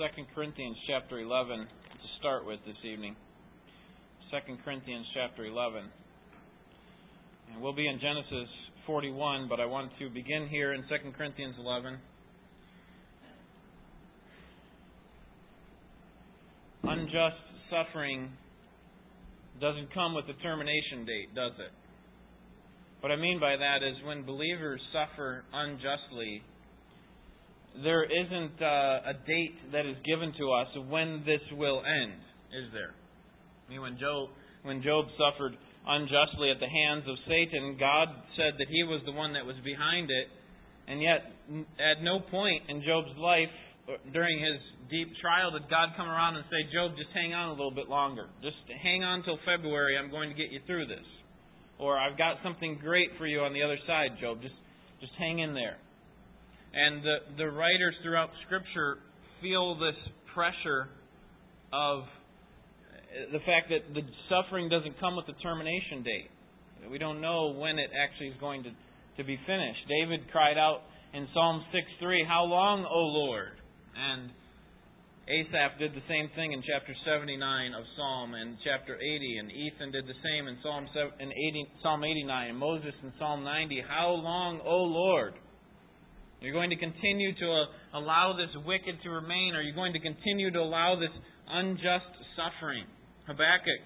2 Corinthians chapter 11 to start with this evening. 2 Corinthians chapter 11. And we'll be in Genesis 41, but I want to begin here in 2 Corinthians 11. Unjust suffering doesn't come with a termination date, does it? What I mean by that is when believers suffer unjustly, there isn't uh, a date that is given to us when this will end, is there? I mean, when Job, when Job suffered unjustly at the hands of Satan, God said that he was the one that was behind it, and yet at no point in Job's life uh, during his deep trial did God come around and say, Job, just hang on a little bit longer. Just hang on till February. I'm going to get you through this. Or I've got something great for you on the other side, Job. Just, just hang in there. And the, the writers throughout Scripture feel this pressure of eh, the fact that the suffering doesn't come with a termination date. We don't know when it actually is going to, to be finished. David cried out in Psalm 6 3, How long, O Lord? And Asaph did the same thing in chapter 79 of Psalm and chapter 80, and Ethan did the same in Psalm, in 80, Psalm 89, and Moses in Psalm 90. How long, O Lord? You're going to continue to uh, allow this wicked to remain? Are you going to continue to allow this unjust suffering? Habakkuk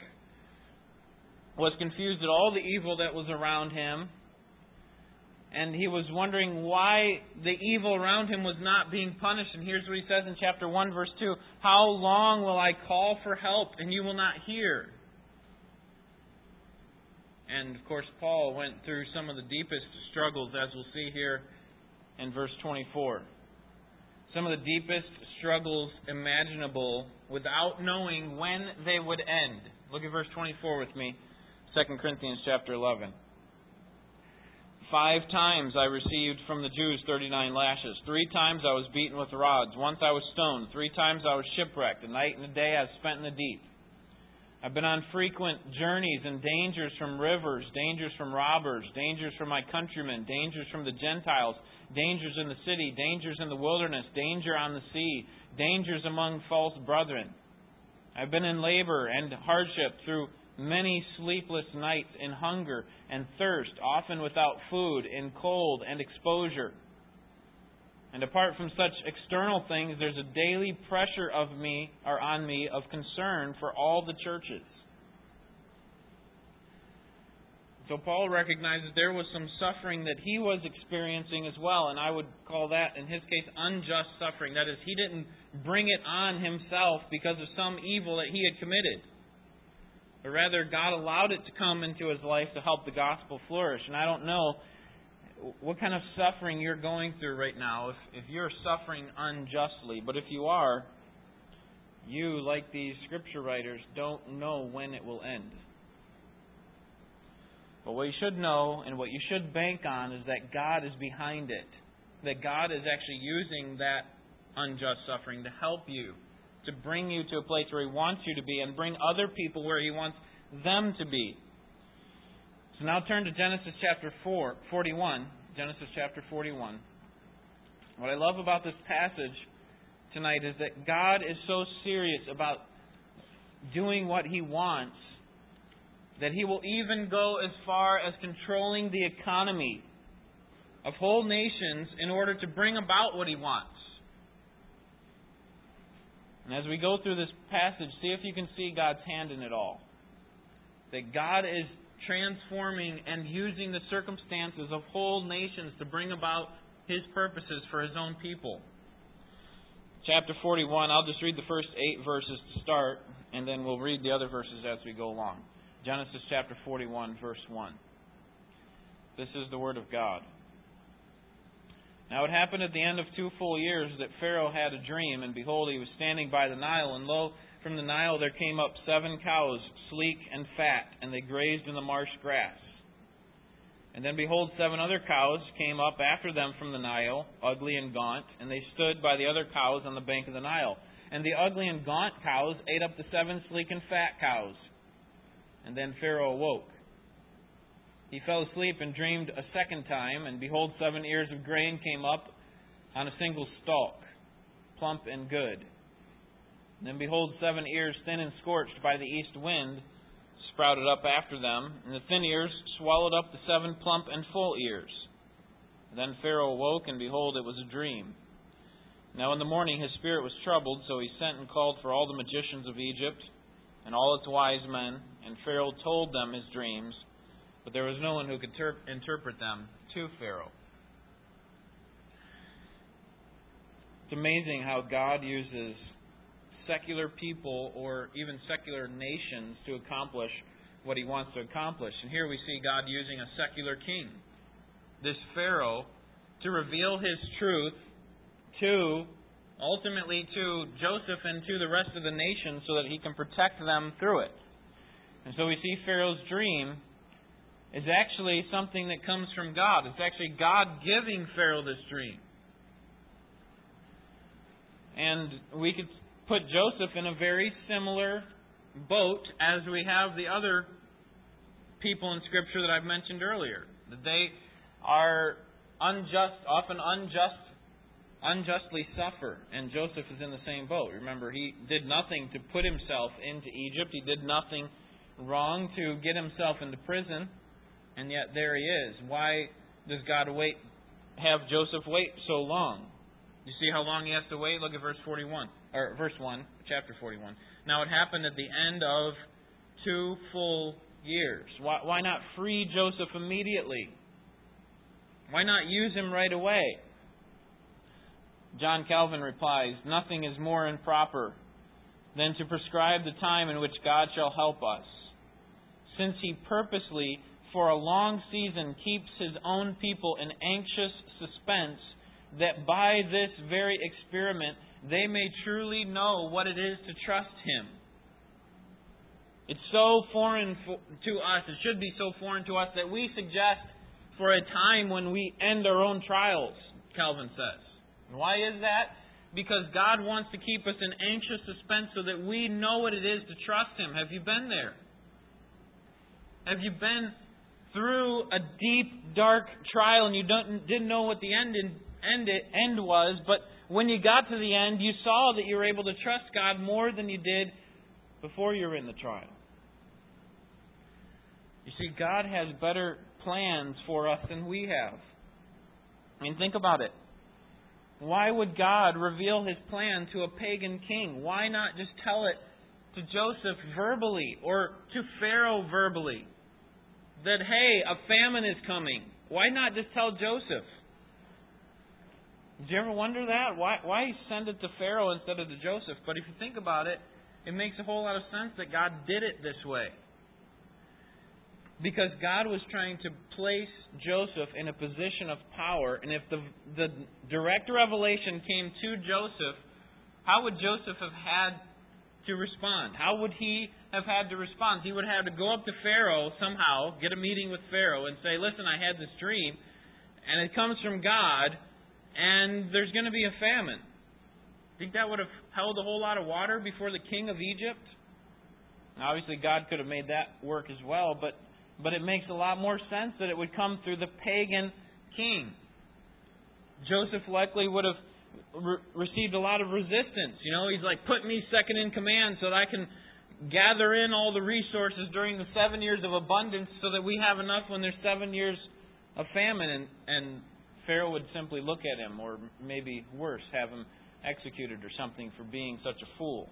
was confused at all the evil that was around him, and he was wondering why the evil around him was not being punished. And here's what he says in chapter 1, verse 2 How long will I call for help, and you will not hear? And of course, Paul went through some of the deepest struggles, as we'll see here in verse 24. Some of the deepest struggles imaginable without knowing when they would end. Look at verse 24 with me, 2 Corinthians chapter 11. Five times I received from the Jews 39 lashes. Three times I was beaten with rods. Once I was stoned. Three times I was shipwrecked. A night and a day I spent in the deep. I've been on frequent journeys and dangers from rivers, dangers from robbers, dangers from my countrymen, dangers from the Gentiles, dangers in the city, dangers in the wilderness, danger on the sea, dangers among false brethren. I've been in labor and hardship through many sleepless nights in hunger and thirst, often without food, in cold and exposure. And apart from such external things, there's a daily pressure of me or on me of concern for all the churches. So Paul recognizes there was some suffering that he was experiencing as well, and I would call that, in his case, unjust suffering. That is, he didn't bring it on himself because of some evil that he had committed. But rather, God allowed it to come into his life to help the gospel flourish. And I don't know what kind of suffering you're going through right now, if, if you're suffering unjustly. But if you are, you, like these scripture writers, don't know when it will end. But what you should know and what you should bank on is that God is behind it. That God is actually using that unjust suffering to help you, to bring you to a place where He wants you to be, and bring other people where He wants them to be. So now turn to Genesis chapter 4, 41. Genesis chapter 41. What I love about this passage tonight is that God is so serious about doing what He wants that he will even go as far as controlling the economy of whole nations in order to bring about what he wants. And as we go through this passage, see if you can see God's hand in it all. That God is transforming and using the circumstances of whole nations to bring about his purposes for his own people. Chapter 41, I'll just read the first eight verses to start, and then we'll read the other verses as we go along. Genesis chapter 41, verse 1. This is the Word of God. Now it happened at the end of two full years that Pharaoh had a dream, and behold, he was standing by the Nile, and lo, from the Nile there came up seven cows, sleek and fat, and they grazed in the marsh grass. And then behold, seven other cows came up after them from the Nile, ugly and gaunt, and they stood by the other cows on the bank of the Nile. And the ugly and gaunt cows ate up the seven sleek and fat cows. And then Pharaoh awoke. He fell asleep and dreamed a second time, and behold, seven ears of grain came up on a single stalk, plump and good. And then behold, seven ears, thin and scorched by the east wind, sprouted up after them, and the thin ears swallowed up the seven plump and full ears. Then Pharaoh awoke, and behold, it was a dream. Now in the morning his spirit was troubled, so he sent and called for all the magicians of Egypt and all its wise men, and Pharaoh told them his dreams, but there was no one who could ter- interpret them to Pharaoh. It's amazing how God uses secular people or even secular nations to accomplish what he wants to accomplish. And here we see God using a secular king, this Pharaoh, to reveal his truth to ultimately to Joseph and to the rest of the nation so that he can protect them through it. And so we see Pharaoh's dream is actually something that comes from God. It's actually God giving Pharaoh this dream. And we could put Joseph in a very similar boat as we have the other people in Scripture that I've mentioned earlier. That they are unjust, often unjust, unjustly suffer, and Joseph is in the same boat. Remember, he did nothing to put himself into Egypt. He did nothing wrong to get himself into prison, and yet there he is. Why does God wait, have Joseph wait so long? You see how long he has to wait? Look at verse 41 or verse 1, chapter 41. Now it happened at the end of two full years. Why, why not free Joseph immediately? Why not use him right away? John Calvin replies, Nothing is more improper than to prescribe the time in which God shall help us, since he purposely, for a long season, keeps his own people in anxious suspense, that by this very experiment they may truly know what it is to trust Him. It's so foreign to us, it should be so foreign to us, that we suggest for a time when we end our own trials, Calvin says. And why is that? Because God wants to keep us in anxious suspense so that we know what it is to trust Him. Have you been there? Have you been through a deep, dark trial and you didn't know what the end, in, end, end was, but when you got to the end, you saw that you were able to trust God more than you did before you were in the trial. You see, God has better plans for us than we have. I mean, think about it. Why would God reveal his plan to a pagan king? Why not just tell it to Joseph verbally or to Pharaoh verbally? That, hey, a famine is coming. Why not just tell Joseph? Did you ever wonder that? Why, why send it to Pharaoh instead of to Joseph? But if you think about it, it makes a whole lot of sense that God did it this way. Because God was trying to place Joseph in a position of power, and if the, the direct revelation came to Joseph, how would Joseph have had to respond? How would he have had to respond? He would have to go up to Pharaoh somehow, get a meeting with Pharaoh, and say, Listen, I had this dream, and it comes from God and there's going to be a famine. Think that would have held a whole lot of water before the king of Egypt? Now, obviously, God could have made that work as well, but but it makes a lot more sense that it would come through the pagan king. Joseph likely would have re- received a lot of resistance. You know, he's like, put me second in command so that I can gather in all the resources during the seven years of abundance so that we have enough when there's seven years of famine. And, and Pharaoh would simply look at him, or maybe worse, have him executed or something for being such a fool.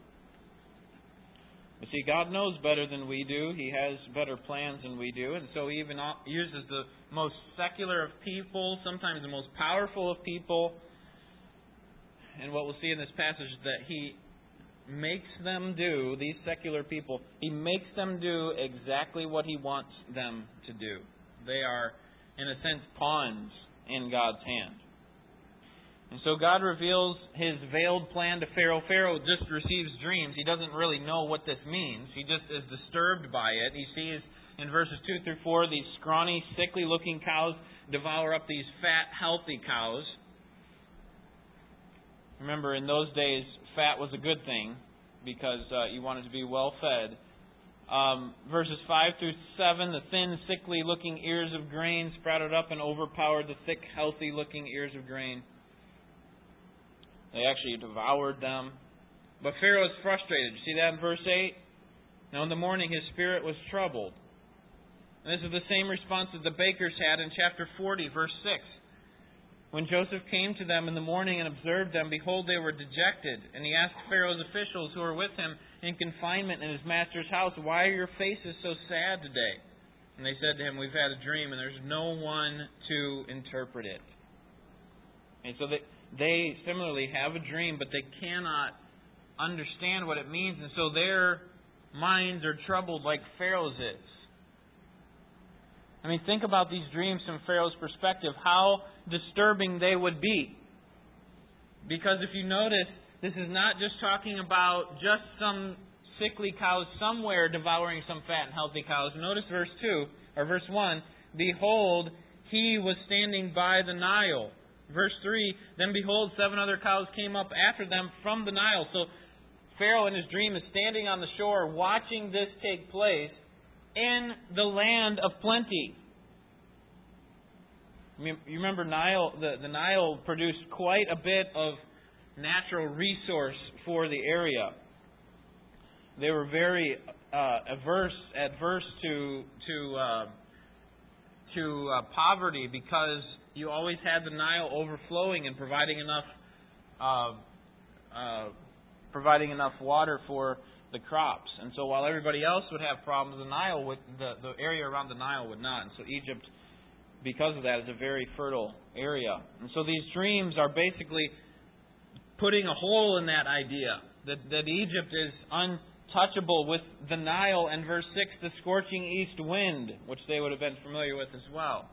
You see, God knows better than we do. He has better plans than we do. And so He even uses the most secular of people, sometimes the most powerful of people. And what we'll see in this passage is that He makes them do, these secular people, He makes them do exactly what He wants them to do. They are, in a sense, pawns in God's hand. And so God reveals his veiled plan to Pharaoh. Pharaoh just receives dreams. He doesn't really know what this means. He just is disturbed by it. He sees in verses 2 through 4 these scrawny, sickly looking cows devour up these fat, healthy cows. Remember, in those days, fat was a good thing because uh, you wanted to be well fed. Um, verses 5 through 7, the thin, sickly looking ears of grain sprouted up and overpowered the thick, healthy looking ears of grain. They actually devoured them. But Pharaoh is frustrated. You see that in verse 8? Now in the morning his spirit was troubled. And this is the same response that the bakers had in chapter 40, verse 6. When Joseph came to them in the morning and observed them, behold, they were dejected. And he asked Pharaoh's officials who were with him in confinement in his master's house, Why are your faces so sad today? And they said to him, We've had a dream, and there's no one to interpret it. And so they, they similarly have a dream, but they cannot understand what it means, and so their minds are troubled like Pharaoh's is. I mean, think about these dreams from Pharaoh's perspective, how disturbing they would be. Because if you notice, this is not just talking about just some sickly cows somewhere devouring some fat and healthy cows. Notice verse 2, or verse 1 Behold, he was standing by the Nile. Verse 3 Then behold, seven other cows came up after them from the Nile. So Pharaoh in his dream is standing on the shore watching this take place in the land of plenty. You remember Nile the, the Nile produced quite a bit of natural resource for the area. They were very uh, averse adverse to to uh, to uh, poverty because you always had the Nile overflowing and providing enough uh, uh, providing enough water for the crops. And so while everybody else would have problems, the Nile would, the, the area around the Nile would not. And so Egypt, because of that, is a very fertile area. And so these dreams are basically putting a hole in that idea that, that Egypt is untouchable with the Nile and verse 6, the scorching east wind, which they would have been familiar with as well.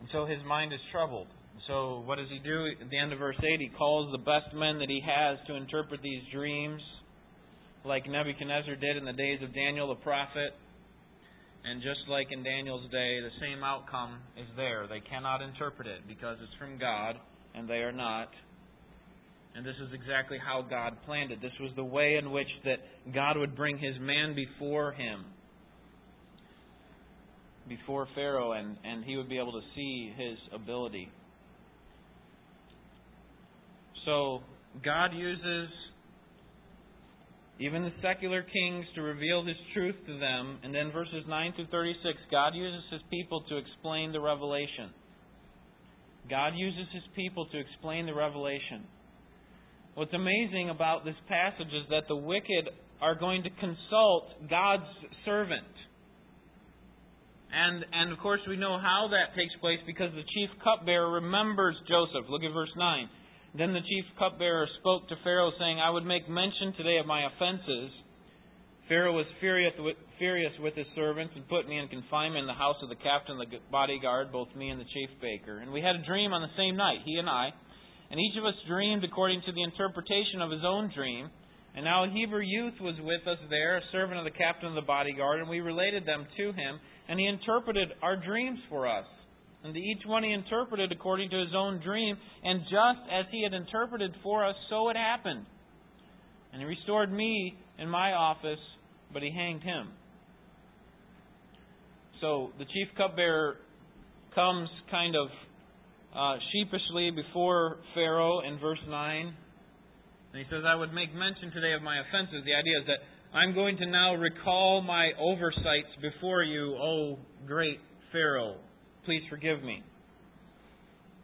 And so his mind is troubled. So what does he do? At the end of verse 8, he calls the best men that he has to interpret these dreams, like Nebuchadnezzar did in the days of Daniel the prophet. And just like in Daniel's day, the same outcome is there. They cannot interpret it because it's from God, and they are not. And this is exactly how God planned it. This was the way in which that God would bring his man before him before Pharaoh and, and he would be able to see his ability. So God uses even the secular kings to reveal his truth to them. And then verses 9 through 36, God uses his people to explain the revelation. God uses his people to explain the revelation. What's amazing about this passage is that the wicked are going to consult God's servant. And, and of course, we know how that takes place because the chief cupbearer remembers Joseph. Look at verse 9. Then the chief cupbearer spoke to Pharaoh, saying, I would make mention today of my offenses. Pharaoh was furious with, furious with his servants and put me in confinement in the house of the captain of the bodyguard, both me and the chief baker. And we had a dream on the same night, he and I. And each of us dreamed according to the interpretation of his own dream. And now a Hebrew youth was with us there, a servant of the captain of the bodyguard, and we related them to him, and he interpreted our dreams for us. And each one he interpreted according to his own dream, and just as he had interpreted for us, so it happened. And he restored me in my office, but he hanged him. So the chief cupbearer comes kind of uh, sheepishly before Pharaoh in verse 9 and he says, I would make mention today of my offenses. The idea is that I'm going to now recall my oversights before you, O great Pharaoh. Please forgive me.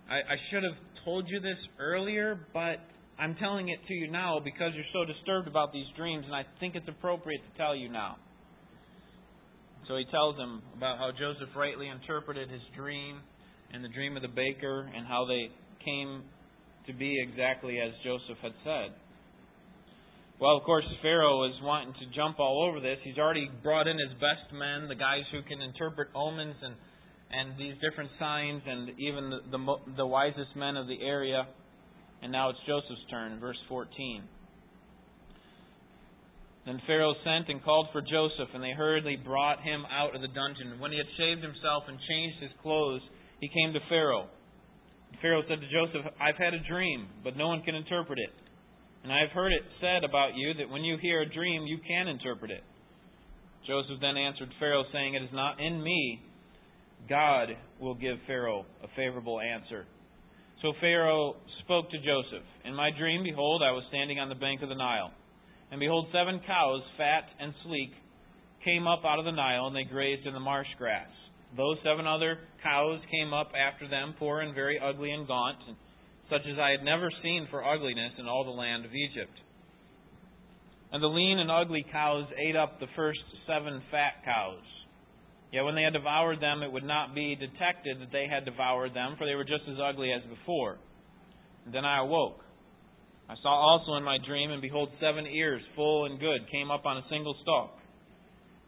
I, I should have told you this earlier, but I'm telling it to you now because you're so disturbed about these dreams, and I think it's appropriate to tell you now. So he tells him about how Joseph rightly interpreted his dream and the dream of the baker and how they came to be exactly as Joseph had said. Well, of course, Pharaoh is wanting to jump all over this. He's already brought in his best men, the guys who can interpret omens and and these different signs, and even the, the, the wisest men of the area. And now it's Joseph's turn, verse 14. Then Pharaoh sent and called for Joseph, and they hurriedly brought him out of the dungeon. When he had shaved himself and changed his clothes, he came to Pharaoh. Pharaoh said to Joseph, I've had a dream, but no one can interpret it. And I have heard it said about you that when you hear a dream, you can interpret it. Joseph then answered Pharaoh, saying, It is not in me. God will give Pharaoh a favorable answer. So Pharaoh spoke to Joseph In my dream, behold, I was standing on the bank of the Nile. And behold, seven cows, fat and sleek, came up out of the Nile, and they grazed in the marsh grass. Those seven other cows came up after them, poor and very ugly and gaunt, such as I had never seen for ugliness in all the land of Egypt. And the lean and ugly cows ate up the first seven fat cows. Yet when they had devoured them, it would not be detected that they had devoured them, for they were just as ugly as before. And then I awoke. I saw also in my dream, and behold, seven ears, full and good, came up on a single stalk.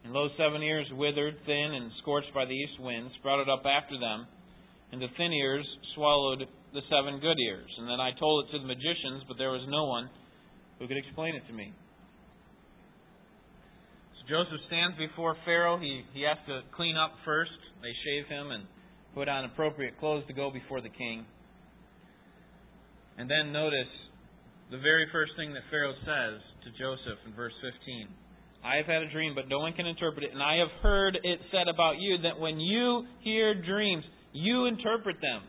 And lo, seven ears withered, thin, and scorched by the east wind, sprouted up after them, and the thin ears swallowed the seven good ears. And then I told it to the magicians, but there was no one who could explain it to me. So Joseph stands before Pharaoh. He, he has to clean up first. They shave him and put on appropriate clothes to go before the king. And then notice the very first thing that Pharaoh says to Joseph in verse 15. I have had a dream, but no one can interpret it. And I have heard it said about you that when you hear dreams, you interpret them.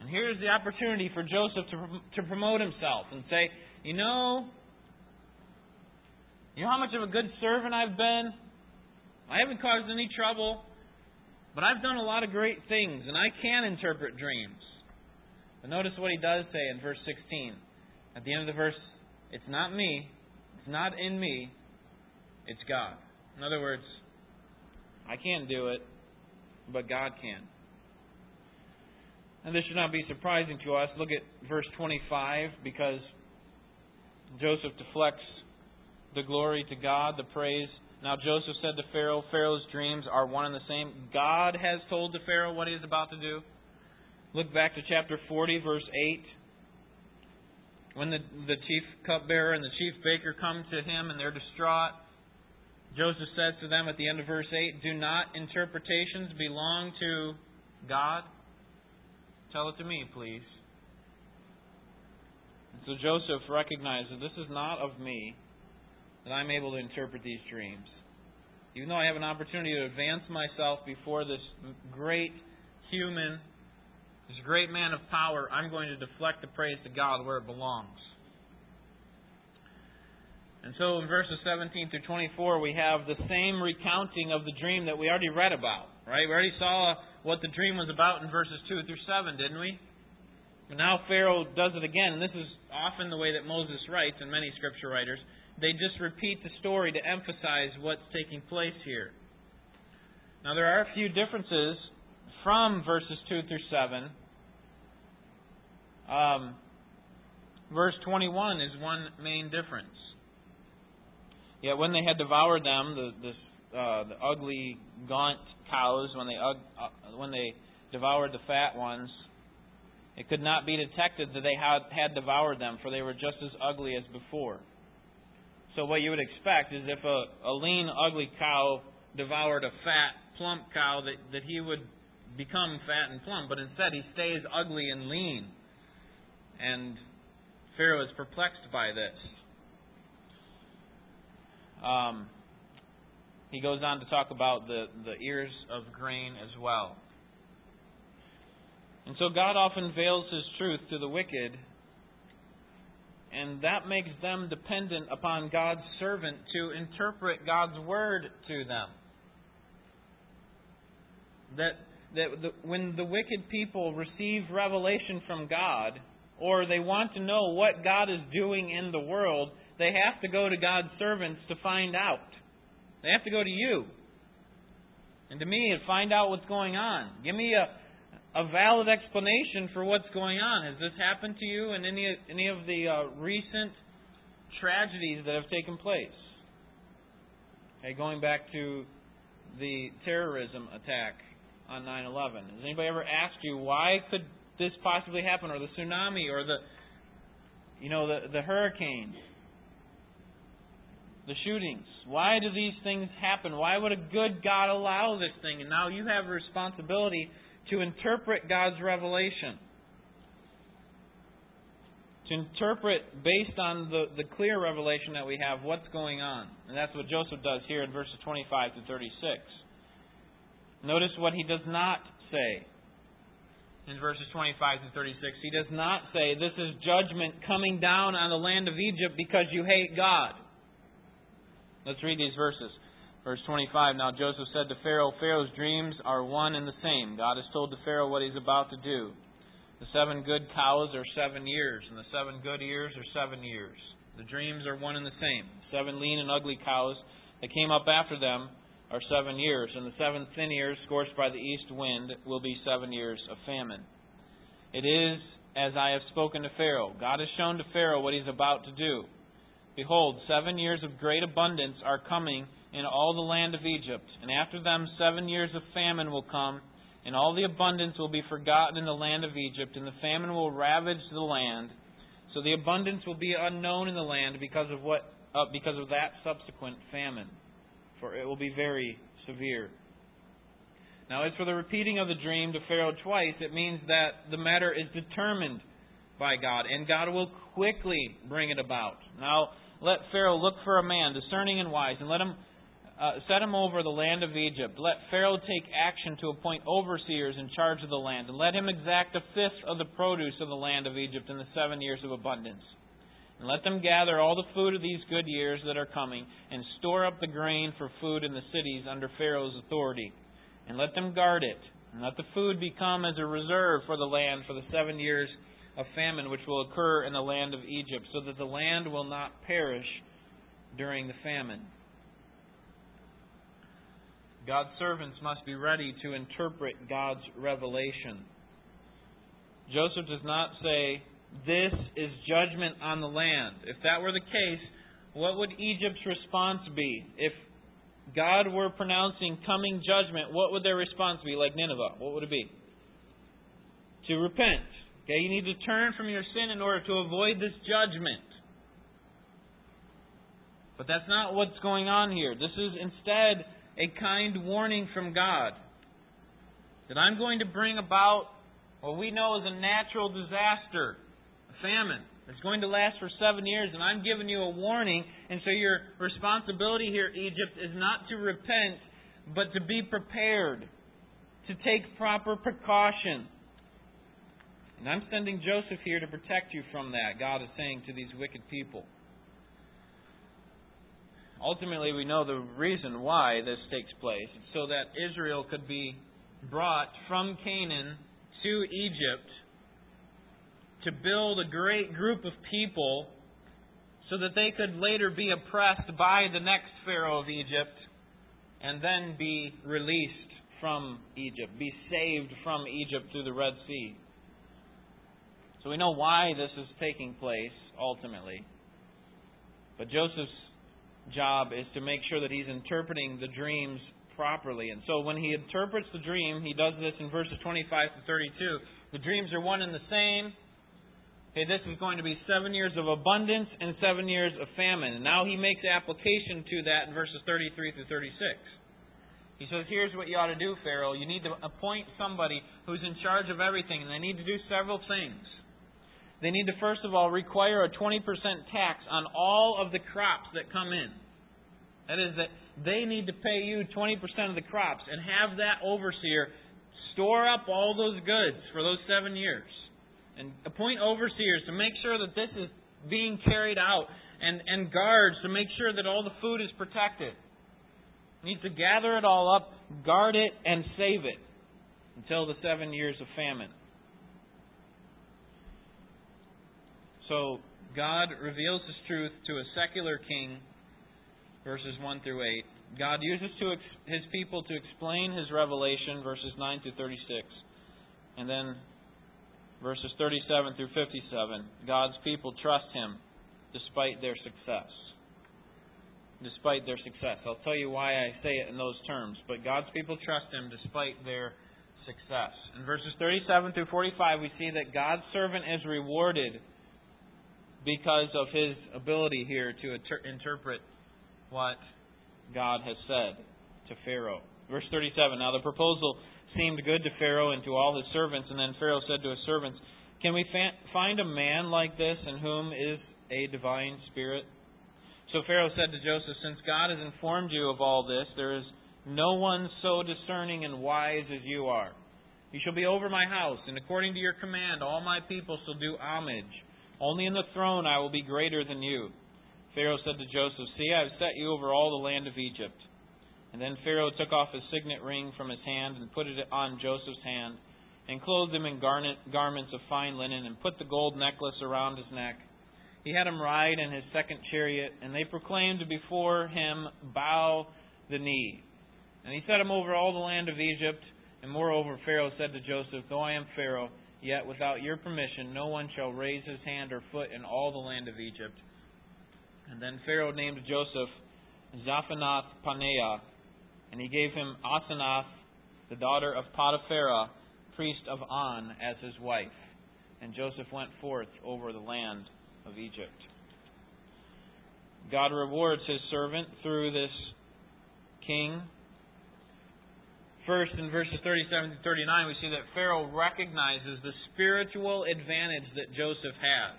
And here's the opportunity for Joseph to, to promote himself and say, You know, you know how much of a good servant I've been? I haven't caused any trouble, but I've done a lot of great things, and I can interpret dreams. But notice what he does say in verse 16. At the end of the verse, it's not me, it's not in me, it's God. In other words, I can't do it, but God can. And this should not be surprising to us. Look at verse 25 because Joseph deflects the glory to God, the praise. Now Joseph said to Pharaoh, Pharaoh's dreams are one and the same. God has told to Pharaoh what he is about to do. Look back to chapter 40, verse 8. When the, the chief cupbearer and the chief baker come to him and they're distraught, Joseph says to them at the end of verse 8, Do not interpretations belong to God? Tell it to me, please. And so Joseph recognizes this is not of me that I'm able to interpret these dreams. Even though I have an opportunity to advance myself before this great human, this great man of power, I'm going to deflect the praise to God where it belongs. And so in verses 17 through 24, we have the same recounting of the dream that we already read about, right? We already saw what the dream was about in verses 2 through 7, didn't we? But now Pharaoh does it again, and this is often the way that Moses writes, and many scripture writers they just repeat the story to emphasize what's taking place here. Now, there are a few differences from verses 2 through 7. Um, verse 21 is one main difference. Yet when they had devoured them, the, the, uh, the ugly, gaunt cows, when they, uh, when they devoured the fat ones, it could not be detected that they had, had devoured them, for they were just as ugly as before. So what you would expect is if a, a lean, ugly cow devoured a fat, plump cow, that, that he would become fat and plump. But instead, he stays ugly and lean. And Pharaoh is perplexed by this. Um, he goes on to talk about the, the ears of grain as well. And so God often veils his truth to the wicked and that makes them dependent upon God's servant to interpret God's word to them. That, that the, when the wicked people receive revelation from God, or they want to know what God is doing in the world, they have to go to God's servants to find out. They have to go to you and to me and find out what's going on. Give me a, a valid explanation for what's going on. Has this happened to you in any any of the uh, recent tragedies that have taken place? Okay, going back to the terrorism attack on 9/11. Has anybody ever asked you why could this possibly happen, or the tsunami, or the you know the the hurricane, the shootings? Why do these things happen? Why would a good God allow this thing? And now you have a responsibility to interpret God's revelation. To interpret based on the, the clear revelation that we have what's going on. And that's what Joseph does here in verses 25 to 36. Notice what he does not say. in verses 25 to 36. He does not say, This is judgment coming down on the land of Egypt because you hate God. Let's read these verses. Verse 25 Now Joseph said to Pharaoh, Pharaoh's dreams are one and the same. God has told to Pharaoh what he's about to do. The seven good cows are seven years, and the seven good ears are seven years. The dreams are one and the same. Seven lean and ugly cows that came up after them are seven years, and the seven thin ears scorched by the east wind will be seven years of famine. It is as I have spoken to Pharaoh. God has shown to Pharaoh what he's about to do. Behold, seven years of great abundance are coming in all the land of Egypt, and after them seven years of famine will come, and all the abundance will be forgotten in the land of Egypt, and the famine will ravage the land. So the abundance will be unknown in the land because of what uh, because of that subsequent famine for it will be very severe. Now, as for the repeating of the dream to Pharaoh twice, it means that the matter is determined by God, and God will quickly bring it about. Now, let Pharaoh look for a man discerning and wise, and let him uh, set him over the land of Egypt. Let Pharaoh take action to appoint overseers in charge of the land, and let him exact a fifth of the produce of the land of Egypt in the seven years of abundance. And let them gather all the food of these good years that are coming, and store up the grain for food in the cities under Pharaoh's authority. And let them guard it. And let the food become as a reserve for the land for the seven years of famine which will occur in the land of Egypt, so that the land will not perish during the famine. God's servants must be ready to interpret God's revelation. Joseph does not say, this is judgment on the land. If that were the case, what would Egypt's response be? If God were pronouncing coming judgment, what would their response be? Like Nineveh, what would it be? To repent. Okay, you need to turn from your sin in order to avoid this judgment. But that's not what's going on here. This is instead a kind warning from God that I'm going to bring about what we know as a natural disaster famine. It's going to last for seven years, and I'm giving you a warning. And so your responsibility here, Egypt, is not to repent, but to be prepared, to take proper precaution. And I'm sending Joseph here to protect you from that, God is saying to these wicked people. Ultimately, we know the reason why this takes place. It's so that Israel could be brought from Canaan to Egypt to build a great group of people so that they could later be oppressed by the next Pharaoh of Egypt and then be released from Egypt, be saved from Egypt through the Red Sea. So we know why this is taking place ultimately. But Joseph's job is to make sure that he's interpreting the dreams properly. And so when he interprets the dream, he does this in verses 25 to 32. The dreams are one and the same. Okay, this is going to be seven years of abundance and seven years of famine. And now he makes application to that in verses 33 through 36. He says, Here's what you ought to do, Pharaoh. You need to appoint somebody who's in charge of everything, and they need to do several things. They need to, first of all, require a 20% tax on all of the crops that come in. That is, that they need to pay you 20% of the crops and have that overseer store up all those goods for those seven years and appoint overseers to make sure that this is being carried out and, and guards to make sure that all the food is protected. Needs to gather it all up, guard it, and save it until the seven years of famine. So God reveals His truth to a secular king, verses 1 through 8. God uses to ex- His people to explain His revelation, verses 9 through 36. And then verses 37 through 57. God's people trust Him despite their success. Despite their success. I'll tell you why I say it in those terms. But God's people trust Him despite their success. In verses 37 through 45, we see that God's servant is rewarded because of his ability here to inter- interpret what God has said to Pharaoh. Verse 37 Now the proposal seemed good to Pharaoh and to all his servants. And then Pharaoh said to his servants, Can we find a man like this in whom is a divine spirit? So Pharaoh said to Joseph, Since God has informed you of all this, there is no one so discerning and wise as you are. You shall be over my house, and according to your command, all my people shall do homage. Only in the throne I will be greater than you. Pharaoh said to Joseph, See, I have set you over all the land of Egypt. And then Pharaoh took off his signet ring from his hand and put it on Joseph's hand, and clothed him in garnet, garments of fine linen, and put the gold necklace around his neck. He had him ride in his second chariot, and they proclaimed before him, Bow the knee. And he set him over all the land of Egypt. And moreover, Pharaoh said to Joseph, Though I am Pharaoh, yet without your permission no one shall raise his hand or foot in all the land of Egypt. And then Pharaoh named Joseph Zaphanath Paneah, and he gave him Asenath, the daughter of Potiphera, priest of On, as his wife. And Joseph went forth over the land of Egypt. God rewards his servant through this king First, in verses 37 to 39, we see that Pharaoh recognizes the spiritual advantage that Joseph has.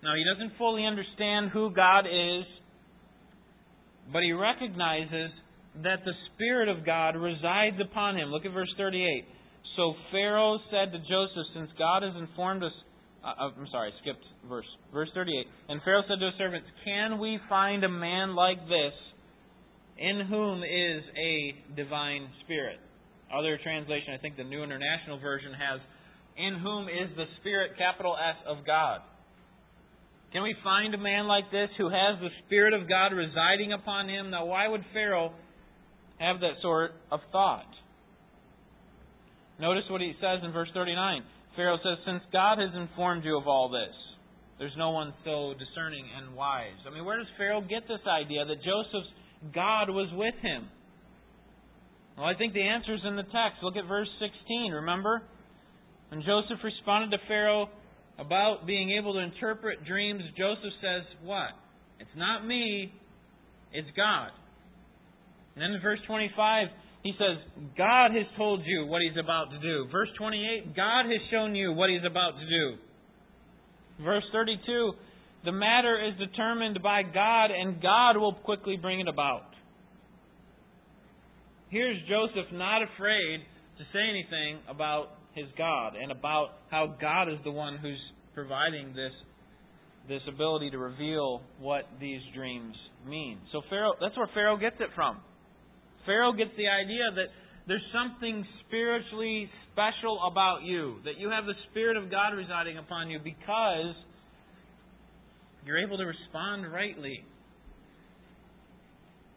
Now, he doesn't fully understand who God is, but he recognizes that the Spirit of God resides upon him. Look at verse 38. So Pharaoh said to Joseph, Since God has informed us, uh, uh I'm sorry, I skipped verse. Verse 38. And Pharaoh said to his servants, Can we find a man like this? in whom is a divine spirit. Other translation, I think the New International Version has, in whom is the Spirit, capital S, of God. Can we find a man like this who has the Spirit of God residing upon him? Now, why would Pharaoh have that sort of thought? Notice what he says in verse 39. Pharaoh says, Since God has informed you of all this, there's no one so discerning and wise. I mean, where does Pharaoh get this idea that Joseph's God was with him? Well, I think the answer is in the text. Look at verse 16. Remember? When Joseph responded to Pharaoh about being able to interpret dreams, Joseph says, What? It's not me, it's God. And then in verse 25, he says, God has told you what he's about to do. Verse 28, God has shown you what he's about to do. Verse 32, the matter is determined by God, and God will quickly bring it about. Here's Joseph not afraid to say anything about his God and about how God is the one who's providing this this ability to reveal what these dreams mean. So Pharaoh that's where Pharaoh gets it from. Pharaoh gets the idea that there's something spiritually special about you, that you have the Spirit of God residing upon you because you're able to respond rightly.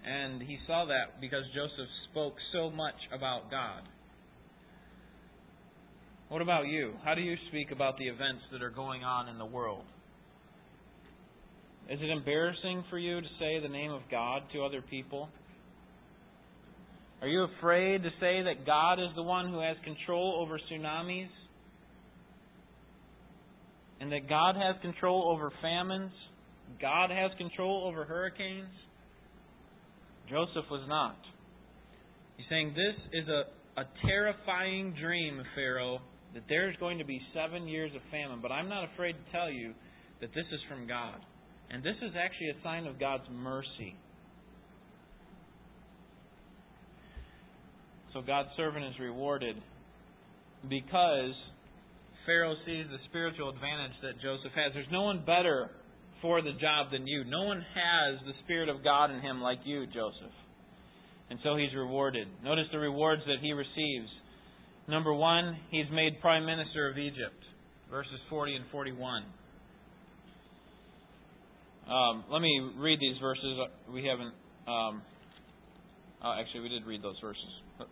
And he saw that because Joseph spoke so much about God. What about you? How do you speak about the events that are going on in the world? Is it embarrassing for you to say the name of God to other people? Are you afraid to say that God is the one who has control over tsunamis? and that God has control over famines, God has control over hurricanes. Joseph was not. He's saying this is a, a terrifying dream, Pharaoh, that there's going to be seven years of famine, but I'm not afraid to tell you that this is from God. And this is actually a sign of God's mercy. So God's servant is rewarded because Pharaoh sees the spiritual advantage that Joseph has. There's no one better for the job than you. No one has the Spirit of God in him like you, Joseph. And so he's rewarded. Notice the rewards that he receives. Number one, he's made prime minister of Egypt. Verses 40 and 41. Um, let me read these verses. We haven't. Um, uh, actually, we did read those verses.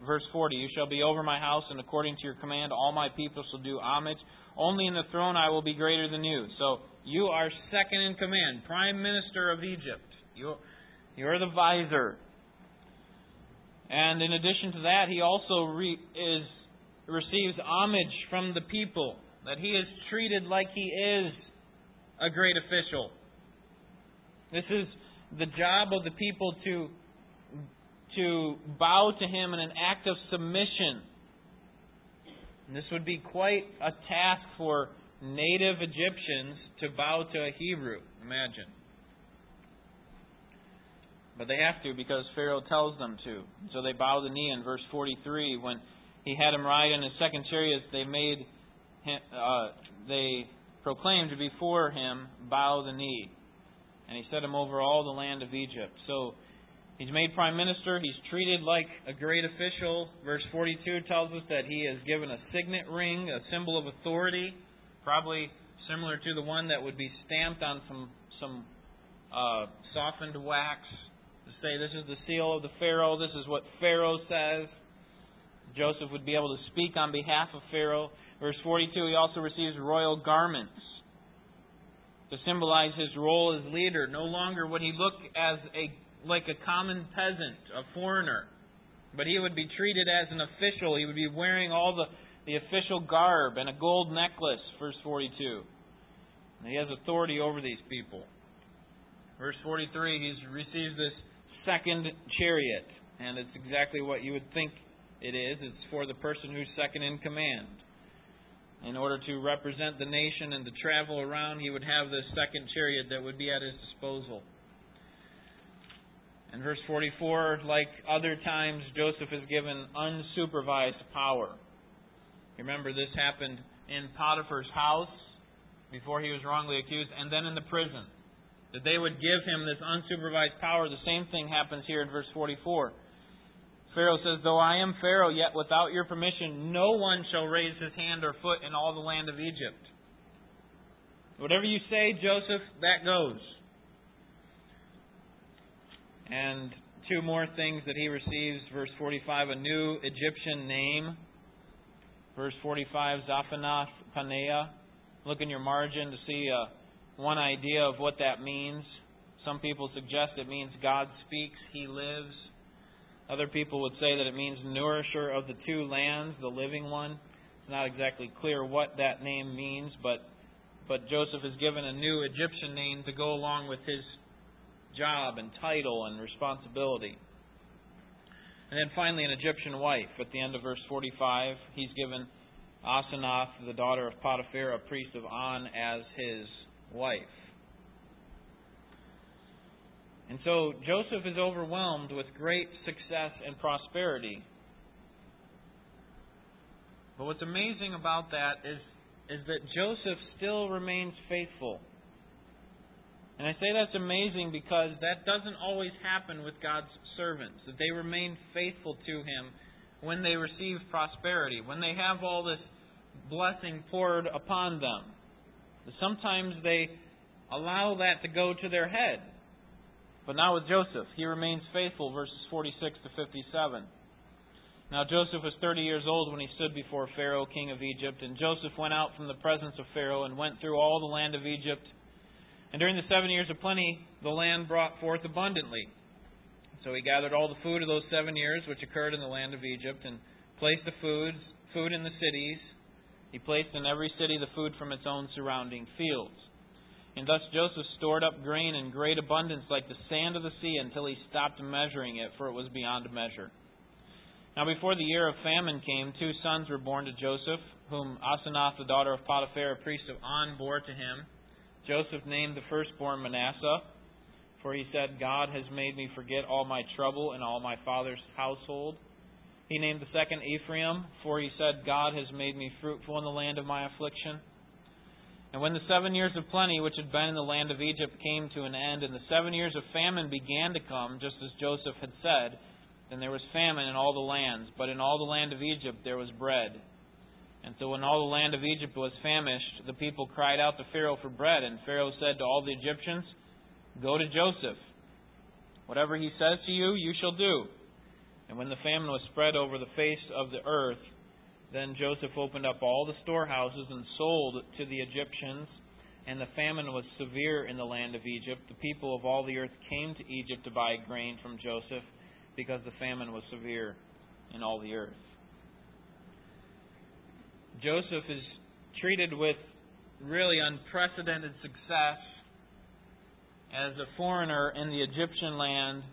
Verse 40 You shall be over my house, and according to your command, all my people shall do homage. Only in the throne I will be greater than you. So you are second in command, prime minister of Egypt. You, you're the visor. And in addition to that, he also re, is, receives homage from the people, that he is treated like he is a great official. This is the job of the people to to bow to him in an act of submission. And this would be quite a task for native Egyptians to bow to a Hebrew. Imagine. But they have to because Pharaoh tells them to. So they bow the knee in verse 43 when he had him ride in his second chariot. They made him, uh, they proclaimed before him, bow the knee. And he set him over all the land of Egypt. So he's made prime minister. He's treated like a great official. Verse 42 tells us that he is given a signet ring, a symbol of authority, probably similar to the one that would be stamped on some some uh, softened wax to say this is the seal of the Pharaoh. This is what Pharaoh says. Joseph would be able to speak on behalf of Pharaoh. Verse 42, he also receives royal garments to symbolize his role as leader. No longer would he look as a like a common peasant, a foreigner, but he would be treated as an official. He would be wearing all the, the official garb and a gold necklace, verse 42. And he has authority over these people. Verse 43, he receives this second chariot, and it's exactly what you would think it is. It's for the person who's second in command. In order to represent the nation and to travel around, he would have this second chariot that would be at his disposal. In verse 44, like other times, Joseph is given unsupervised power. Remember, this happened in Potiphar's house before he was wrongly accused, and then in the prison. That they would give him this unsupervised power. The same thing happens here in verse 44. Pharaoh says, Though I am Pharaoh, yet without your permission, no one shall raise his hand or foot in all the land of Egypt. Whatever you say, Joseph, that goes. And two more things that he receives. Verse 45, a new Egyptian name. Verse 45, Zaphanath Paneah. Look in your margin to see uh, one idea of what that means. Some people suggest it means God speaks, He lives. Other people would say that it means nourisher of the two lands, the living one. It's not exactly clear what that name means, but but Joseph is given a new Egyptian name to go along with his job and title and responsibility. And then finally, an Egyptian wife. At the end of verse 45, he's given Asenath, the daughter of Potiphar, a priest of On, as his wife. And so Joseph is overwhelmed with great success and prosperity. But what's amazing about that is, is that Joseph still remains faithful. And I say that's amazing because that doesn't always happen with God's servants, that they remain faithful to Him when they receive prosperity, when they have all this blessing poured upon them. Sometimes they allow that to go to their head. But now with Joseph, he remains faithful, verses 46 to 57. Now Joseph was 30 years old when he stood before Pharaoh, king of Egypt, and Joseph went out from the presence of Pharaoh and went through all the land of Egypt. And during the seven years of plenty, the land brought forth abundantly. So he gathered all the food of those seven years which occurred in the land of Egypt, and placed the food, food in the cities. He placed in every city the food from its own surrounding fields. And thus Joseph stored up grain in great abundance like the sand of the sea until he stopped measuring it, for it was beyond measure. Now before the year of famine came, two sons were born to Joseph, whom Asenath, the daughter of Potiphar, a priest of On, bore to him. Joseph named the firstborn Manasseh, for he said, God has made me forget all my trouble and all my father's household. He named the second Ephraim, for he said, God has made me fruitful in the land of my affliction. And when the seven years of plenty which had been in the land of Egypt came to an end, and the seven years of famine began to come, just as Joseph had said, then there was famine in all the lands, but in all the land of Egypt there was bread. And so when all the land of Egypt was famished, the people cried out to Pharaoh for bread, and Pharaoh said to all the Egyptians, Go to Joseph. Whatever he says to you, you shall do. And when the famine was spread over the face of the earth, then Joseph opened up all the storehouses and sold to the Egyptians, and the famine was severe in the land of Egypt. The people of all the earth came to Egypt to buy grain from Joseph because the famine was severe in all the earth. Joseph is treated with really unprecedented success as a foreigner in the Egyptian land,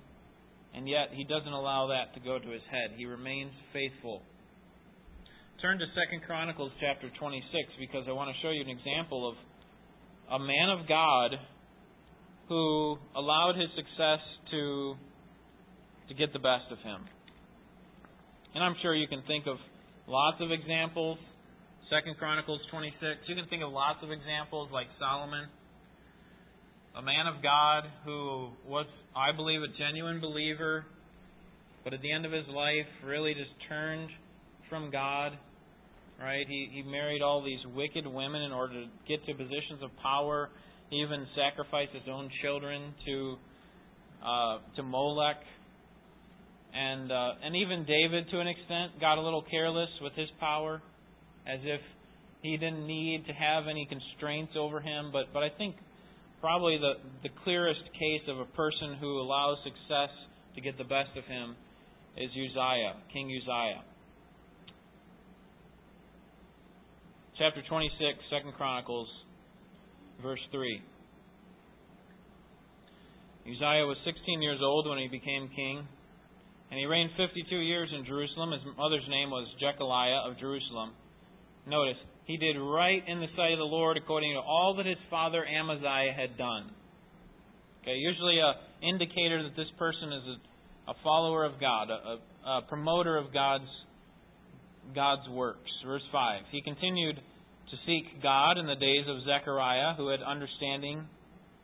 and yet he doesn't allow that to go to his head. He remains faithful turn to Second Chronicles chapter 26 because I want to show you an example of a man of God who allowed his success to to get the best of him. And I'm sure you can think of Lots of examples. Second Chronicles 26. You can think of lots of examples like Solomon, a man of God who was, I believe, a genuine believer, but at the end of his life really just turned from God. Right? He he married all these wicked women in order to get to positions of power. He even sacrificed his own children to uh, to Molech and uh, and even David, to an extent, got a little careless with his power, as if he didn't need to have any constraints over him. But but I think probably the the clearest case of a person who allows success to get the best of him is Uzziah, King Uzziah. Chapter 26, 2 Chronicles, verse 3. Uzziah was 16 years old when he became king and he reigned 52 years in Jerusalem. His mother's name was Jechaliah of Jerusalem. Notice, he did right in the sight of the Lord according to all that his father Amaziah had done. Okay, usually a indicator that this person is a, a follower of God, a, a, promoter of God's God's works. Verse 5. He continued to seek God in the days of Zechariah, who had understanding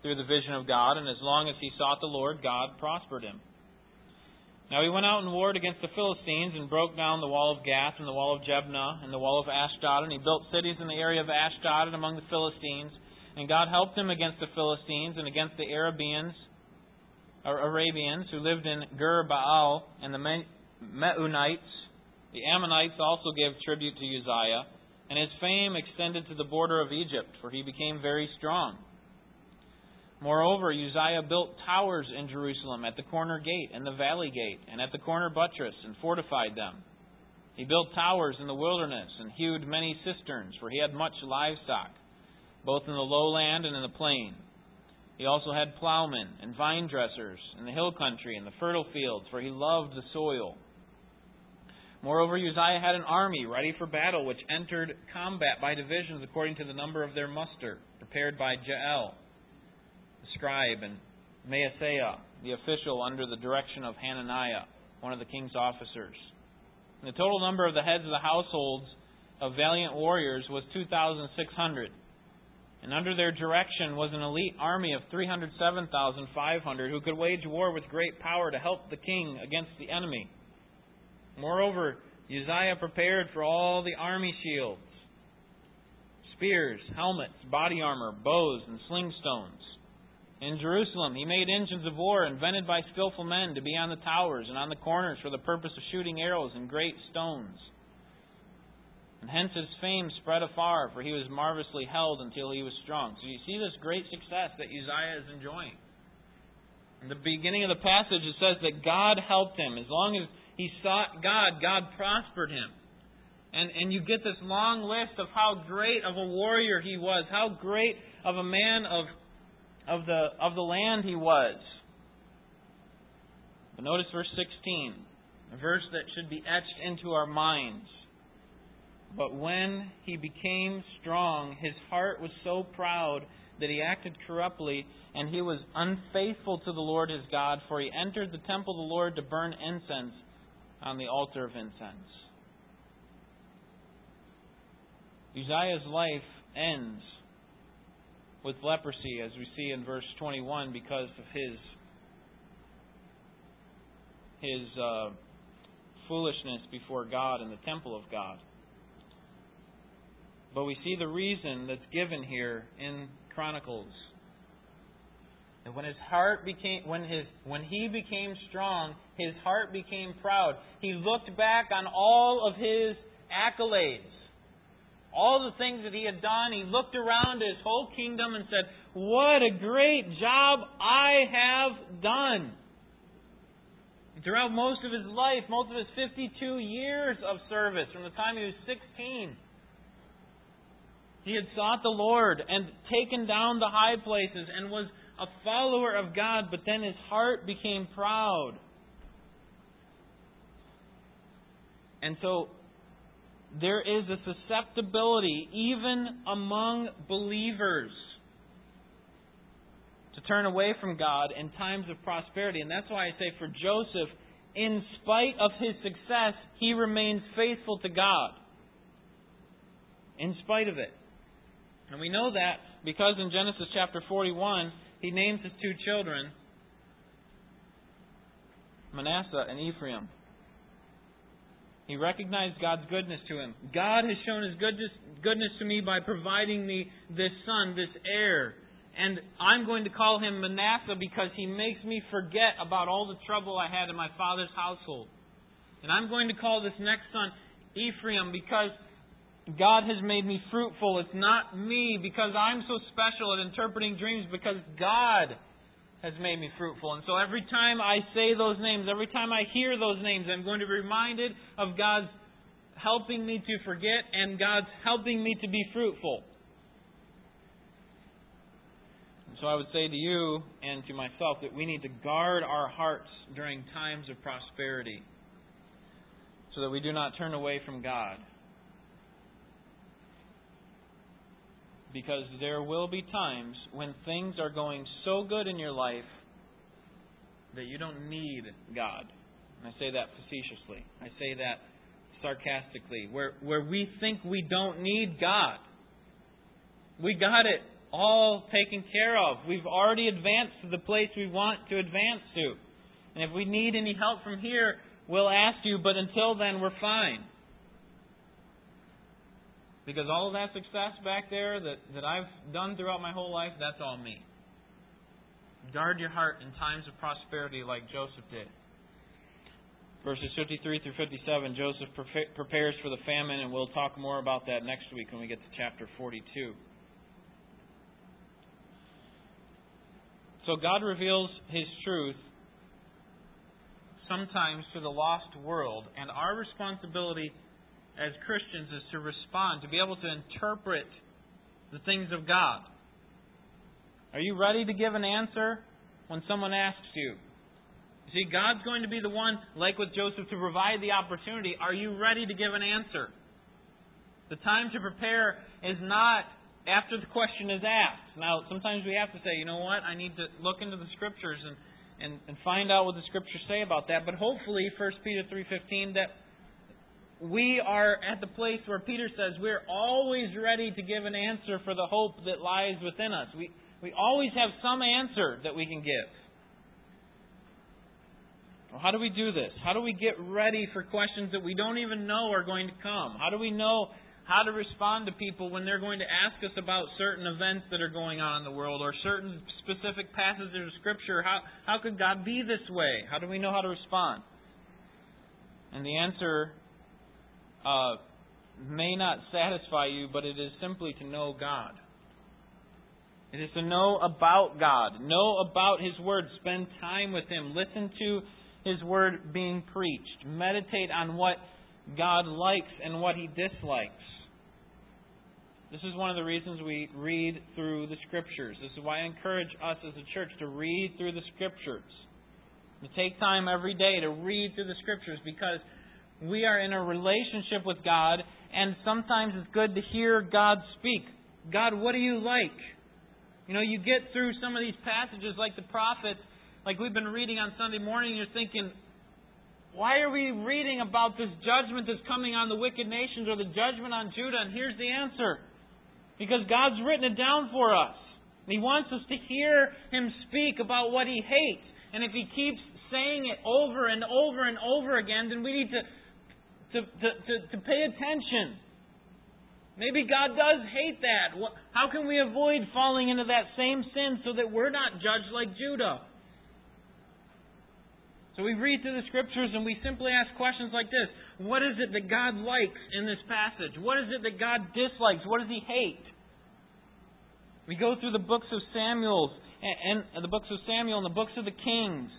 through the vision of God, and as long as he sought the Lord, God prospered him. Now he went out and warred against the Philistines and broke down the wall of Gath and the wall of Jabneh and the wall of Ashdod, and he built cities in the area of Ashdod and among the Philistines. And God helped him against the Philistines and against the Arabians, or Arabians who lived in Gur Baal and the Meunites. The Ammonites also gave tribute to Uzziah, and his fame extended to the border of Egypt, for he became very strong. Moreover, Uzziah built towers in Jerusalem at the corner gate and the valley gate and at the corner buttress and fortified them. He built towers in the wilderness and hewed many cisterns, for he had much livestock, both in the lowland and in the plain. He also had plowmen and vine dressers in the hill country and the fertile fields, for he loved the soil. Moreover, Uzziah had an army ready for battle, which entered combat by divisions according to the number of their muster, prepared by Jeiel scribe, and Maaseiah, the official under the direction of Hananiah, one of the king's officers. And the total number of the heads of the households of valiant warriors was 2,600. And under their direction was an elite army of 307,500 who could wage war with great power to help the king against the enemy. Moreover, Uzziah prepared for all the army shields, spears, helmets, body armor, bows, and sling stones. In Jerusalem, he made engines of war invented by skillful men to be on the towers and on the corners for the purpose of shooting arrows and great stones. And hence his fame spread afar, for he was marvelously held until he was strong. So you see this great success that Uzziah is enjoying. In the beginning of the passage, it says that God helped him. As long as he sought God, God prospered him. And, and you get this long list of how great of a warrior he was, how great of a man of of the, of the land he was. But notice verse 16, a verse that should be etched into our minds. But when he became strong, his heart was so proud that he acted corruptly, and he was unfaithful to the Lord his God, for he entered the temple of the Lord to burn incense on the altar of incense. Uzziah's life ends with leprosy, as we see in verse 21, because of his his uh, foolishness before God in the temple of God. But we see the reason that's given here in Chronicles. And when his heart became when his when he became strong, his heart became proud. He looked back on all of his accolades all the things that he had done. He looked around his whole kingdom and said, What a great job I have done. Throughout most of his life, most of his 52 years of service, from the time he was 16, he had sought the Lord and taken down the high places and was a follower of God, but then his heart became proud. And so there is a susceptibility, even among believers, to turn away from God in times of prosperity. And that's why I say for Joseph, in spite of his success, he remains faithful to God. In spite of it. And we know that because in Genesis chapter 41, he names his two children Manasseh and Ephraim. He recognized God's goodness to him. God has shown his goodness, goodness to me by providing me this son, this heir. And I'm going to call him Manasseh because he makes me forget about all the trouble I had in my father's household. And I'm going to call this next son Ephraim because God has made me fruitful. It's not me because I'm so special at interpreting dreams, because God has made me fruitful. And so every time I say those names, every time I hear those names, I'm going to be reminded of God's helping me to forget and God's helping me to be fruitful. So I would say to you and to myself that we need to guard our hearts during times of prosperity so that we do not turn away from God. Because there will be times when things are going so good in your life that you don't need God. And I say that facetiously. I say that sarcastically. Where, where we think we don't need God. We got it all taken care of. We've already advanced to the place we want to advance to. And if we need any help from here, we'll ask you, but until then, we're fine. Because all of that success back there that, that I've done throughout my whole life, that's all me. Guard your heart in times of prosperity like Joseph did. Verses 53 through 57, Joseph prepares for the famine, and we'll talk more about that next week when we get to chapter 42. So God reveals His truth sometimes to the lost world, and our responsibility as Christians is to respond, to be able to interpret the things of God. Are you ready to give an answer when someone asks you? See, God's going to be the one, like with Joseph, to provide the opportunity. Are you ready to give an answer? The time to prepare is not after the question is asked. Now, sometimes we have to say, you know what, I need to look into the scriptures and, and, and find out what the scriptures say about that. But hopefully, 1 Peter 3.15, that we are at the place where Peter says we're always ready to give an answer for the hope that lies within us. We, we always have some answer that we can give. Well, how do we do this? How do we get ready for questions that we don't even know are going to come? How do we know how to respond to people when they're going to ask us about certain events that are going on in the world or certain specific passages of Scripture? How, how could God be this way? How do we know how to respond? And the answer uh, may not satisfy you, but it is simply to know God. It is to know about God, know about His Word, spend time with Him, listen to His Word being preached, meditate on what God likes and what He dislikes. This is one of the reasons we read through the Scriptures. This is why I encourage us as a church to read through the Scriptures. To take time every day to read through the Scriptures because we are in a relationship with God, and sometimes it's good to hear God speak. God, what do you like? You know, you get through some of these passages like the prophets, like we've been reading on Sunday morning, you're thinking, why are we reading about this judgment that's coming on the wicked nations or the judgment on Judah? And here's the answer. Because God's written it down for us. He wants us to hear Him speak about what He hates. And if He keeps saying it over and over and over again, then we need to to, to, to, to pay attention. Maybe God does hate that. How can we avoid falling into that same sin so that we're not judged like Judah? So we read through the scriptures and we simply ask questions like this What is it that God likes in this passage? What is it that God dislikes? What does He hate? We go through the books of Samuel and, and the books of Samuel and the books of the Kings.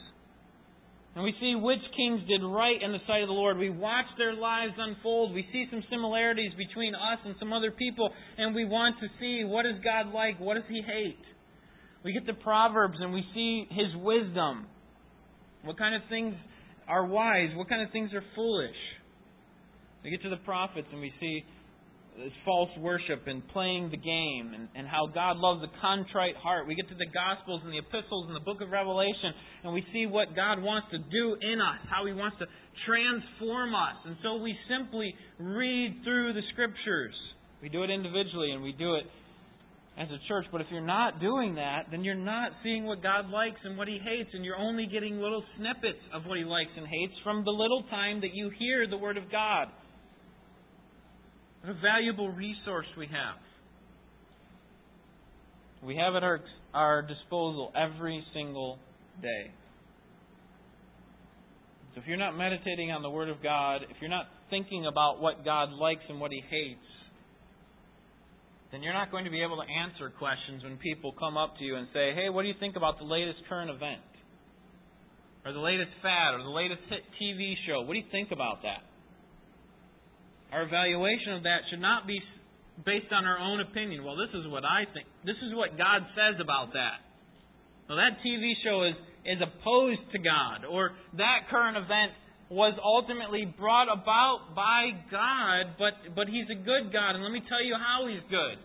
And we see which kings did right in the sight of the Lord. We watch their lives unfold. We see some similarities between us and some other people, and we want to see what is God like? What does He hate? We get the Proverbs and we see His wisdom. What kind of things are wise? What kind of things are foolish? We get to the prophets and we see false worship and playing the game and, and how God loves a contrite heart. We get to the Gospels and the epistles and the book of Revelation and we see what God wants to do in us, how He wants to transform us. And so we simply read through the Scriptures. We do it individually and we do it as a church. But if you're not doing that, then you're not seeing what God likes and what He hates, and you're only getting little snippets of what He likes and hates from the little time that you hear the Word of God. What a valuable resource we have. We have at our, our disposal every single day. So if you're not meditating on the Word of God, if you're not thinking about what God likes and what He hates, then you're not going to be able to answer questions when people come up to you and say, hey, what do you think about the latest current event? Or the latest fad, or the latest hit TV show? What do you think about that? Our evaluation of that should not be based on our own opinion. Well, this is what I think. This is what God says about that. Well, that TV show is, is opposed to God, or that current event was ultimately brought about by God, but, but He's a good God, and let me tell you how He's good.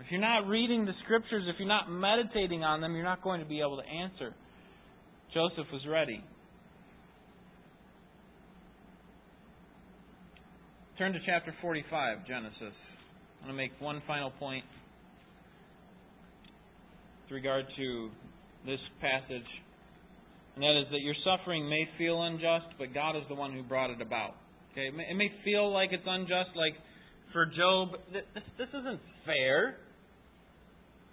If you're not reading the Scriptures, if you're not meditating on them, you're not going to be able to answer. Joseph was ready. Turn to chapter 45, Genesis. I want to make one final point with regard to this passage and that is that your suffering may feel unjust, but God is the one who brought it about. Okay, it may, it may feel like it's unjust, like for Job, this, this isn't fair.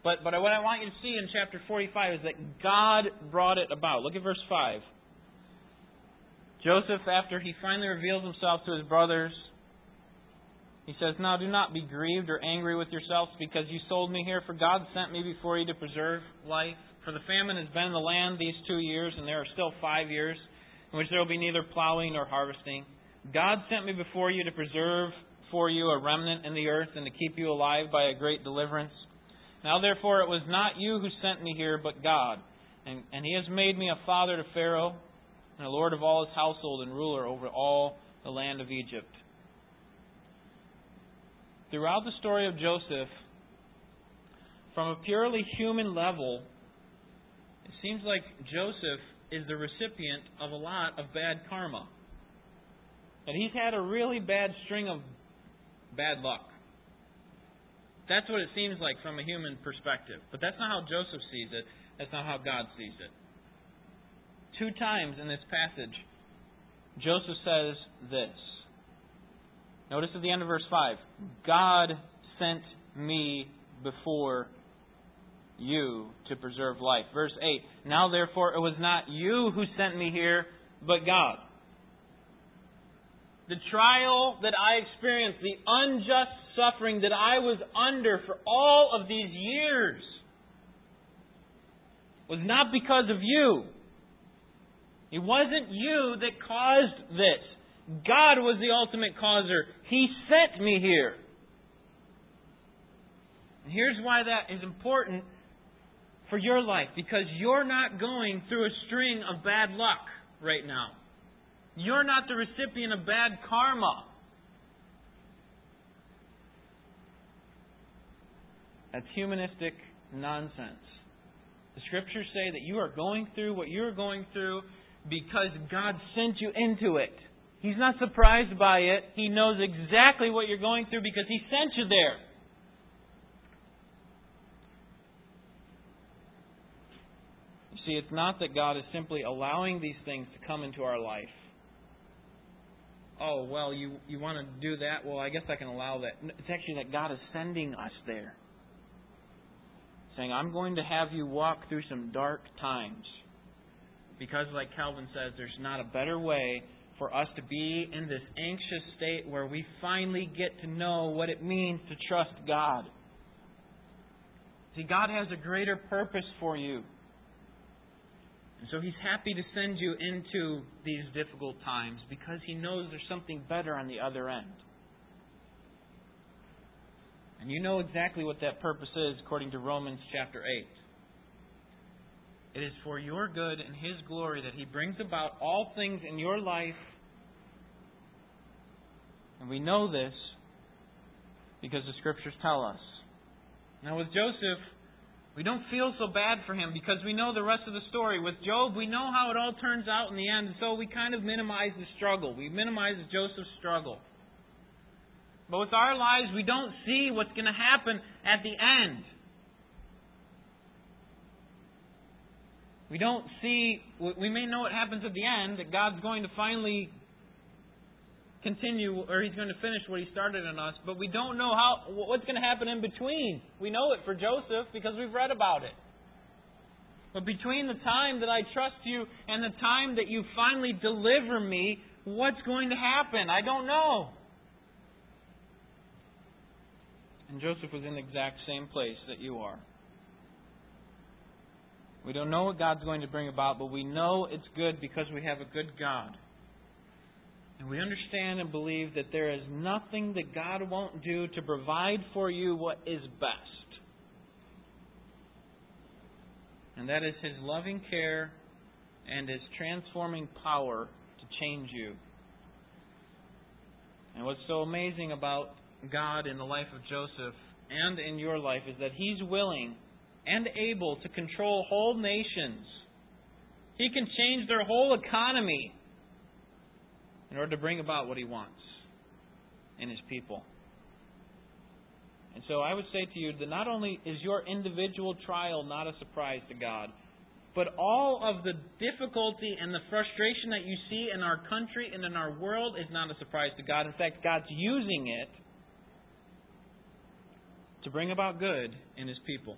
But, but what I want you to see in chapter 45 is that God brought it about. Look at verse 5. Joseph, after he finally reveals himself to his brothers, he says, Now do not be grieved or angry with yourselves because you sold me here, for God sent me before you to preserve life. For the famine has been in the land these two years, and there are still five years in which there will be neither plowing nor harvesting. God sent me before you to preserve for you a remnant in the earth and to keep you alive by a great deliverance. Now therefore it was not you who sent me here, but God. And, and he has made me a father to Pharaoh, and a lord of all his household, and ruler over all the land of Egypt. Throughout the story of Joseph, from a purely human level, it seems like Joseph is the recipient of a lot of bad karma. That he's had a really bad string of bad luck. That's what it seems like from a human perspective. But that's not how Joseph sees it. That's not how God sees it. Two times in this passage, Joseph says this. Notice at the end of verse 5 God sent me before you to preserve life. Verse 8 Now therefore it was not you who sent me here, but God. The trial that I experienced, the unjust suffering that I was under for all of these years, was not because of you. It wasn't you that caused this. God was the ultimate causer. He sent me here. And here's why that is important for your life because you're not going through a string of bad luck right now. You're not the recipient of bad karma. That's humanistic nonsense. The scriptures say that you are going through what you're going through because God sent you into it. He's not surprised by it. He knows exactly what you're going through because He sent you there. see, it's not that God is simply allowing these things to come into our life. Oh, well, you, you want to do that? Well, I guess I can allow that. It's actually that God is sending us there. Saying, I'm going to have you walk through some dark times. Because, like Calvin says, there's not a better way for us to be in this anxious state where we finally get to know what it means to trust God. See, God has a greater purpose for you. And so He's happy to send you into these difficult times because He knows there's something better on the other end. And you know exactly what that purpose is according to Romans chapter 8. It is for your good and His glory that He brings about all things in your life. And we know this because the scriptures tell us. Now, with Joseph, we don't feel so bad for him because we know the rest of the story. With Job, we know how it all turns out in the end, and so we kind of minimize the struggle. We minimize Joseph's struggle. But with our lives, we don't see what's going to happen at the end. We don't see, we may know what happens at the end, that God's going to finally continue, or He's going to finish what He started in us, but we don't know how what's going to happen in between. We know it for Joseph because we've read about it. But between the time that I trust you and the time that you finally deliver me, what's going to happen? I don't know. And Joseph was in the exact same place that you are. We don't know what God's going to bring about, but we know it's good because we have a good God. And we understand and believe that there is nothing that God won't do to provide for you what is best. And that is His loving care and His transforming power to change you. And what's so amazing about God in the life of Joseph and in your life is that He's willing and able to control whole nations. He can change their whole economy in order to bring about what he wants in his people. And so I would say to you that not only is your individual trial not a surprise to God, but all of the difficulty and the frustration that you see in our country and in our world is not a surprise to God. In fact, God's using it to bring about good in His people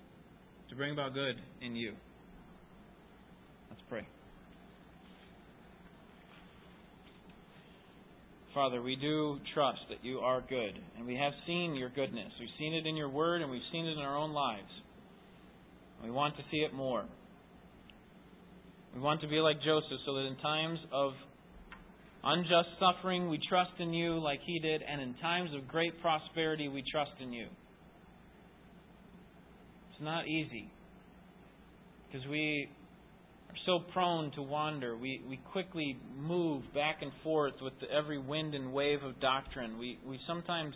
to bring about good in you. Let's pray. Father, we do trust that you are good, and we have seen your goodness. We've seen it in your word, and we've seen it in our own lives. We want to see it more. We want to be like Joseph so that in times of unjust suffering, we trust in you like he did, and in times of great prosperity, we trust in you. It's not easy because we are so prone to wander. We, we quickly move back and forth with every wind and wave of doctrine. We, we sometimes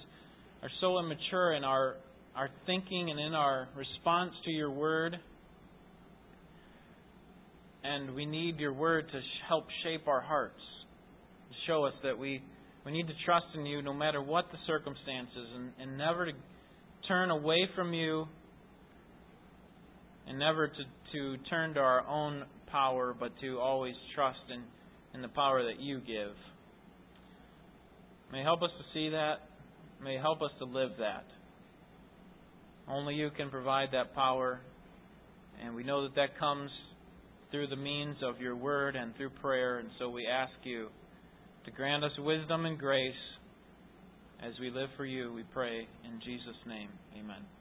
are so immature in our, our thinking and in our response to your word. And we need your word to help shape our hearts, to show us that we, we need to trust in you no matter what the circumstances and, and never to turn away from you and never to, to turn to our own power, but to always trust in, in the power that you give. May help us to see that. May help us to live that. Only you can provide that power, and we know that that comes through the means of your word and through prayer, and so we ask you to grant us wisdom and grace as we live for you, we pray in Jesus' name. Amen.